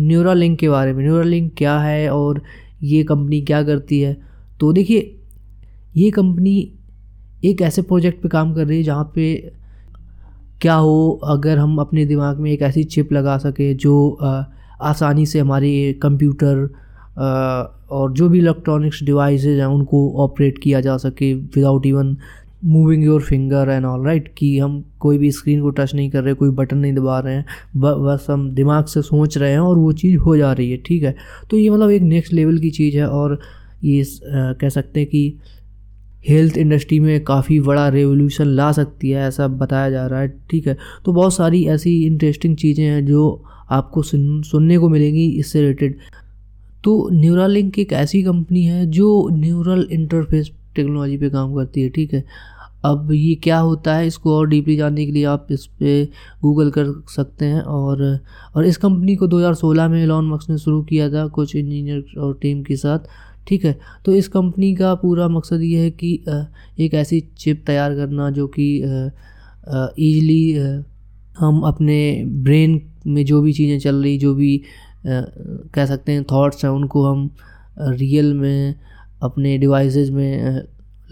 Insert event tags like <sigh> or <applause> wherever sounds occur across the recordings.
Neura link के बारे में। न्यूरा लिंक क्या है और ये कंपनी क्या करती है? तो देखिए, ये कंपनी एक ऐसे प्रोजेक्ट पे काम कर रही है जहाँ पे क्या हो, अगर हम अपने दिमाग में एक ऐसी चिप लगा सकें जो आसानी से हमारे कंप्यूटर और जो भी इलेक्ट्रॉनिक्स डिवाइसेज हैं उनको ऑपरेट किया जा सके without even moving your finger and all right कि हम कोई भी स्क्रीन को टच नहीं कर रहे कोई बटन नहीं दबा रहे हैं बस हम दिमाग से सोच रहे हैं और वो चीज़ हो जा रही है ठीक है? तो ये मतलब एक नेक्स्ट लेवल की चीज़ है और ये आ, कह सकते हैं कि हेल्थ इंडस्ट्री में काफ़ी बड़ा रेवोल्यूशन ला सकती है ऐसा बताया जा रहा है ठीक है? तो बहुत सारी ऐसी इंटरेस्टिंग चीज़ें हैं जो आपको सुन सुनने को मिलेंगी इससे रिलेटेड तो न्यूरालिंक एक ऐसी कंपनी है जो न्यूरल इंटरफेस टेक्नोलॉजी पे काम करती है, ठीक है? अब ये क्या होता है, इसको और डीपली जानने के लिए आप इस पर गूगल कर सकते हैं और और इस कंपनी को 2016 में एलॉन मक्स ने शुरू किया था कुछ इंजीनियर और टीम के साथ, ठीक है? तो इस कंपनी का पूरा मकसद ये है कि एक ऐसी चिप तैयार करना जो कि ईजली हम अपने ब्रेन में जो भी चीज़ें चल रही, जो भी कह सकते हैं थॉट्स हैं, उनको हम रियल में अपने डिवाइसेस में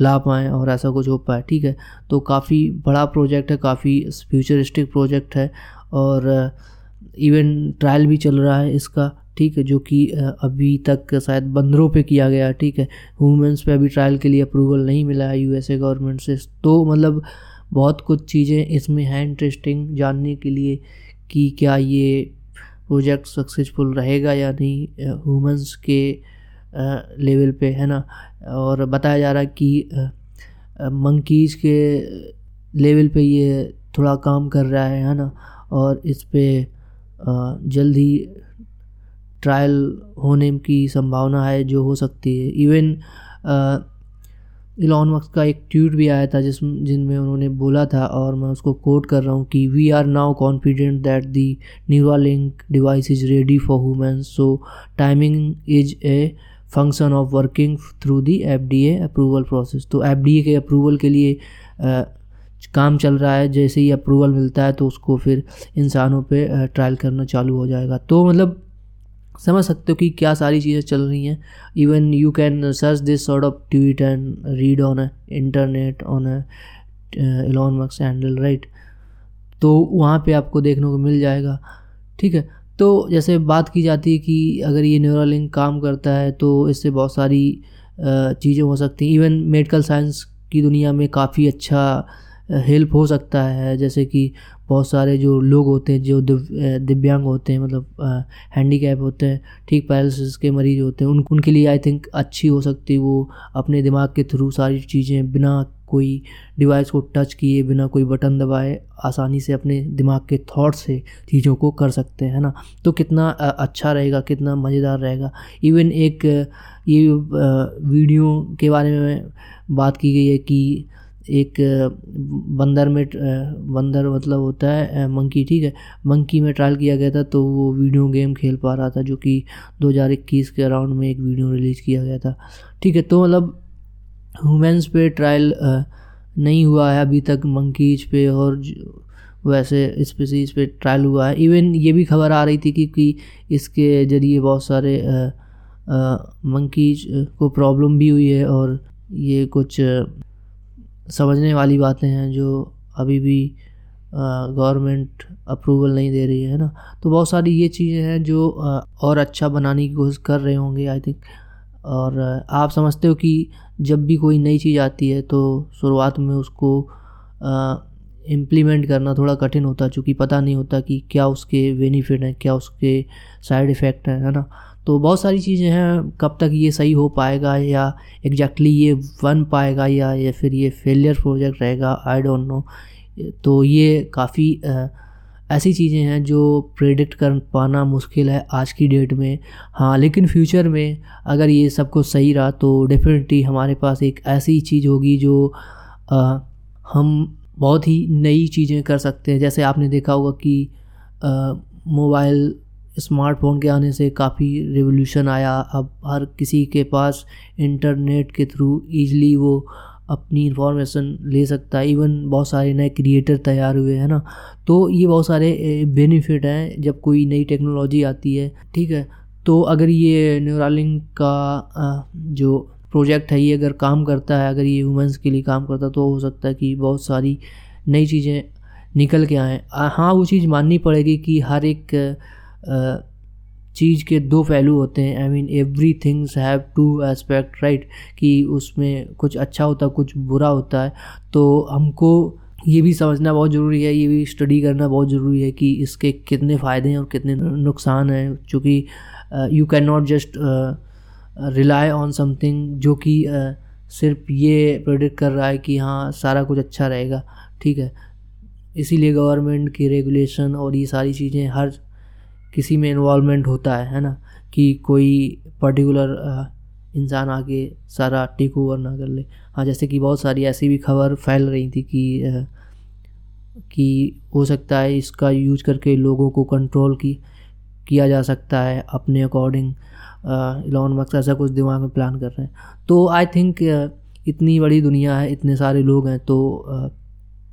ला पाएँ और ऐसा कुछ हो पाए, ठीक है? तो काफ़ी बड़ा प्रोजेक्ट है, काफ़ी फ्यूचरिस्टिक प्रोजेक्ट है और इवन ट्रायल भी चल रहा है इसका, ठीक है? जो कि अभी तक शायद बंदरों पे किया गया, ठीक है? ह्यूमंस पे अभी ट्रायल के लिए अप्रूवल नहीं मिला है यूएसए गवर्नमेंट से। तो मतलब बहुत कुछ चीज़ें इसमें हैं इंटरेस्टिंग जानने के लिए कि क्या ये प्रोजेक्ट सक्सेसफुल रहेगा या नहीं ह्यूमंस के लेवल पे, है ना? और बताया जा रहा है कि मंकीज के लेवल पे ये थोड़ा काम कर रहा है है ना? और इस पर जल्द ही ट्रायल होने की संभावना है, जो हो सकती है। इवन इलॉन मस्क का एक ट्वीट भी आया था जिस जिनमें उन्होंने बोला था, और मैं उसको कोट कर रहा हूँ कि we are now confident that the Neuralink device is ready for humans so timing is a function of working through the F D A approval process तो एफ़ डी ए के अप्रूवल के लिए आ, काम चल रहा है जैसे ही अप्रूवल मिलता है तो उसको फिर इंसानों पे ट्रायल करना चालू हो जाएगा। तो मतलब समझ सकते हो कि क्या सारी चीज़ें चल रही हैं। Even you can search this sort of tweet and read on internet on Elon Musk's handle right तो वहाँ पे आपको देखने को मिल जाएगा। ठीक है? तो जैसे बात की जाती है कि अगर ये न्यूरोलिंक काम करता है तो इससे बहुत सारी चीज़ें हो सकती हैं। इवन मेडिकल साइंस की दुनिया में काफ़ी अच्छा हेल्प हो सकता है। जैसे कि बहुत सारे जो लोग होते हैं, जो दिव्यांग होते हैं मतलब हैंडीकैप होते हैं, ठीक पैरालिसिस के मरीज़ होते हैं, उन, उनके लिए आई थिंक अच्छी हो सकती है वो अपने दिमाग के थ्रू सारी चीज़ें बिना कोई डिवाइस को टच किए बिना कोई बटन दबाए, आसानी से अपने दिमाग के थॉट से चीज़ों को कर सकते हैं ना? तो कितना अच्छा रहेगा, कितना मज़ेदार रहेगा। इवन एक, ये वीडियो के बारे में बात की गई है कि एक बंदर में बंदर मतलब होता है मंकी ठीक है? मंकी में ट्रायल किया गया था तो वो वीडियो गेम खेल पा रहा था जो कि 2021 के अराउंड में एक वीडियो रिलीज़ किया गया था। ठीक है तो मतलब ह्यूमेंस पे ट्रायल नहीं हुआ है अभी तक मंकीज पे और वैसे स्पीसीज पे ट्रायल हुआ है। इवन ये भी खबर आ रही थी कि, कि इसके ज़रिए बहुत सारे मंकीज को प्रॉब्लम भी हुई है और ये कुछ समझने वाली बातें हैं जो अभी भी गवर्नमेंट अप्रूवल नहीं दे रही है ना? तो बहुत सारी ये चीज़ें हैं जो और अच्छा बनाने की कोशिश कर रहे होंगे आई थिंक और आप समझते हो कि जब भी कोई नई चीज़ आती है तो शुरुआत में उसको इम्प्लीमेंट करना थोड़ा कठिन होता है, चूँकि पता नहीं होता कि क्या उसके बेनिफिट हैं, क्या उसके साइड इफ़ेक्ट हैं, है ना? तो बहुत सारी चीज़ें हैं, कब तक ये सही हो पाएगा या एग्जैक्टली ये बन पाएगा या या फिर ये फेलियर प्रोजेक्ट रहेगा आई डोंट नो तो ये काफ़ी ऐसी चीज़ें हैं जो प्रेडिक्ट कर पाना मुश्किल है आज की डेट में। हाँ लेकिन फ्यूचर में अगर ये सब कुछ सही रहा तो डेफिनेटली हमारे पास एक ऐसी चीज़ होगी जो आ, हम बहुत ही नई चीज़ें कर सकते हैं। जैसे आपने देखा होगा कि मोबाइल स्मार्टफ़ोन के आने से काफ़ी रिवोल्यूशन आया। अब हर किसी के पास इंटरनेट के थ्रू ईज़िली वो अपनी इन्फॉर्मेशन ले सकता है। इवन बहुत सारे नए क्रिएटर तैयार हुए, हैं ना? तो ये बहुत सारे बेनिफिट हैं जब कोई नई टेक्नोलॉजी आती है, ठीक है? तो अगर ये न्यूरालिंक का जो प्रोजेक्ट है, ये अगर काम करता है, अगर ये वुमेंस के लिए काम करता तो हो सकता है कि बहुत सारी नई चीज़ें निकल के आएँ। हाँ वो चीज़ माननी पड़ेगी कि हर एक चीज़ के दो पहलू होते हैं। I mean every things have two aspect right कि उसमें कुछ अच्छा होता है कुछ बुरा होता है। तो हमको ये भी समझना बहुत ज़रूरी है ये भी स्टडी करना बहुत ज़रूरी है कि इसके कितने फ़ायदे हैं और कितने नुकसान हैं। चूँकि you can not just rely on something जो कि uh, सिर्फ़ ये प्रोडिक्ट कर रहा है कि हाँ सारा कुछ अच्छा रहेगा। ठीक है? इसीलिए गवर्नमेंट की रेगुलेशन और ये सारी चीज़ें हर किसी में इन्वॉलमेंट होता है है ना? कि कोई पर्टिकुलर इंसान आके सारा टेक ओवर ना कर ले। हाँ जैसे कि बहुत सारी ऐसी भी खबर फैल रही थी कि कि हो सकता है इसका यूज़ करके लोगों को कंट्रोल की, किया जा सकता है अपने अकॉर्डिंग इलॉन मक्स ऐसा कुछ दिमाग में प्लान कर रहे हैं। तो आई थिंक इतनी बड़ी दुनिया है, इतने सारे लोग हैं तो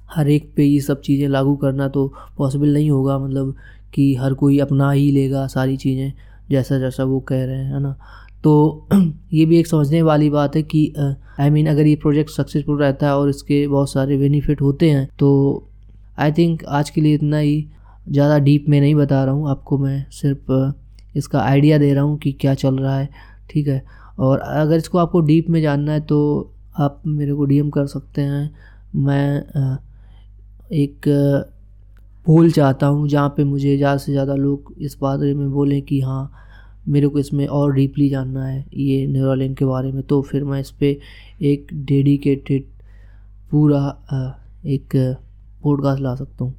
हर एक पे ये सब चीज़ें लागू करना तो पॉसिबल नहीं होगा। मतलब कि हर कोई अपना ही लेगा सारी चीज़ें, जैसा जैसा वो कह रहे हैं, है ना? तो <clears throat> ये भी एक समझने वाली बात है कि आई मीन अगर ये प्रोजेक्ट सक्सेसफुल रहता है और इसके बहुत सारे बेनिफिट होते हैं तो आई थिंक आज के लिए इतना ही। ज़्यादा डीप में नहीं बता रहा हूँ, आपको मैं सिर्फ़ इसका आइडिया दे रहा हूँ कि क्या चल रहा है, ठीक है? और अगर इसको आपको डीप में जानना है तो आप मेरे को डीएम कर सकते हैं। मैं एक पोल चाहता हूँ, जहाँ पे मुझे ज़्यादा से ज़्यादा लोग इस बारे में बोलें कि हाँ मेरे को इसमें और डीपली जानना है ये न्यूरोलिंक के बारे में। तो फिर मैं इस पर एक डेडिकेटेड पूरा एक पॉडकास्ट ला सकता हूँ।